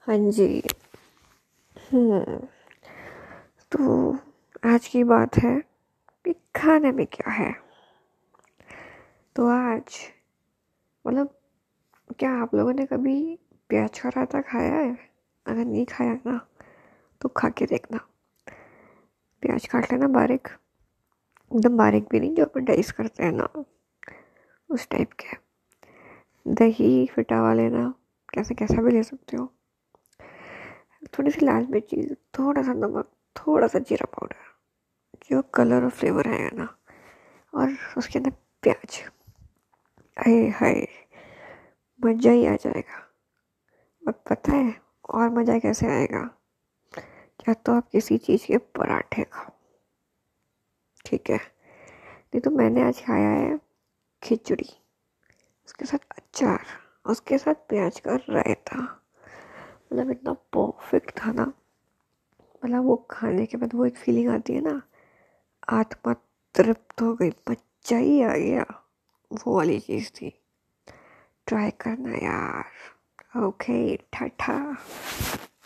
हाँ जी। हम्म तो आज की बात है कि खाने में क्या है? तो आज मतलब क्या आप लोगों ने कभी प्याज का रायता खाया है? अगर नहीं खाया ना तो खा के देखना। प्याज काट लेना बारीक। एकदम बारीक भी नहीं, जो अपन डाइस करते हैं ना, उस टाइप के। दही फिटावा लेना कैसे कैसा भी ले सकते हो। थोड़ी सी लाल मिर्ची, थोड़ा सा नमक, थोड़ा सा जीरा पाउडर, जो कलर और फ्लेवर है ना, और उसके अंदर प्याज। हाय हाय, मज़ा ही आ जाएगा। और पता है, और मज़ा कैसे आएगा? या तो आप किसी चीज़ के पराठे खाओ। ठीक है? नहीं तो मैंने आज खाया है खिचड़ी, उसके साथ अचार, उसके साथ प्याज का रायता। मतलब इतना परफेक्ट था ना मतलब वो खाने के बाद वो एक फीलिंग आती है ना, आत्मा तृप्त हो गई, बच्चा ही आ गया। वो वाली चीज़ थी। ट्राई करना यार। ओके टाटा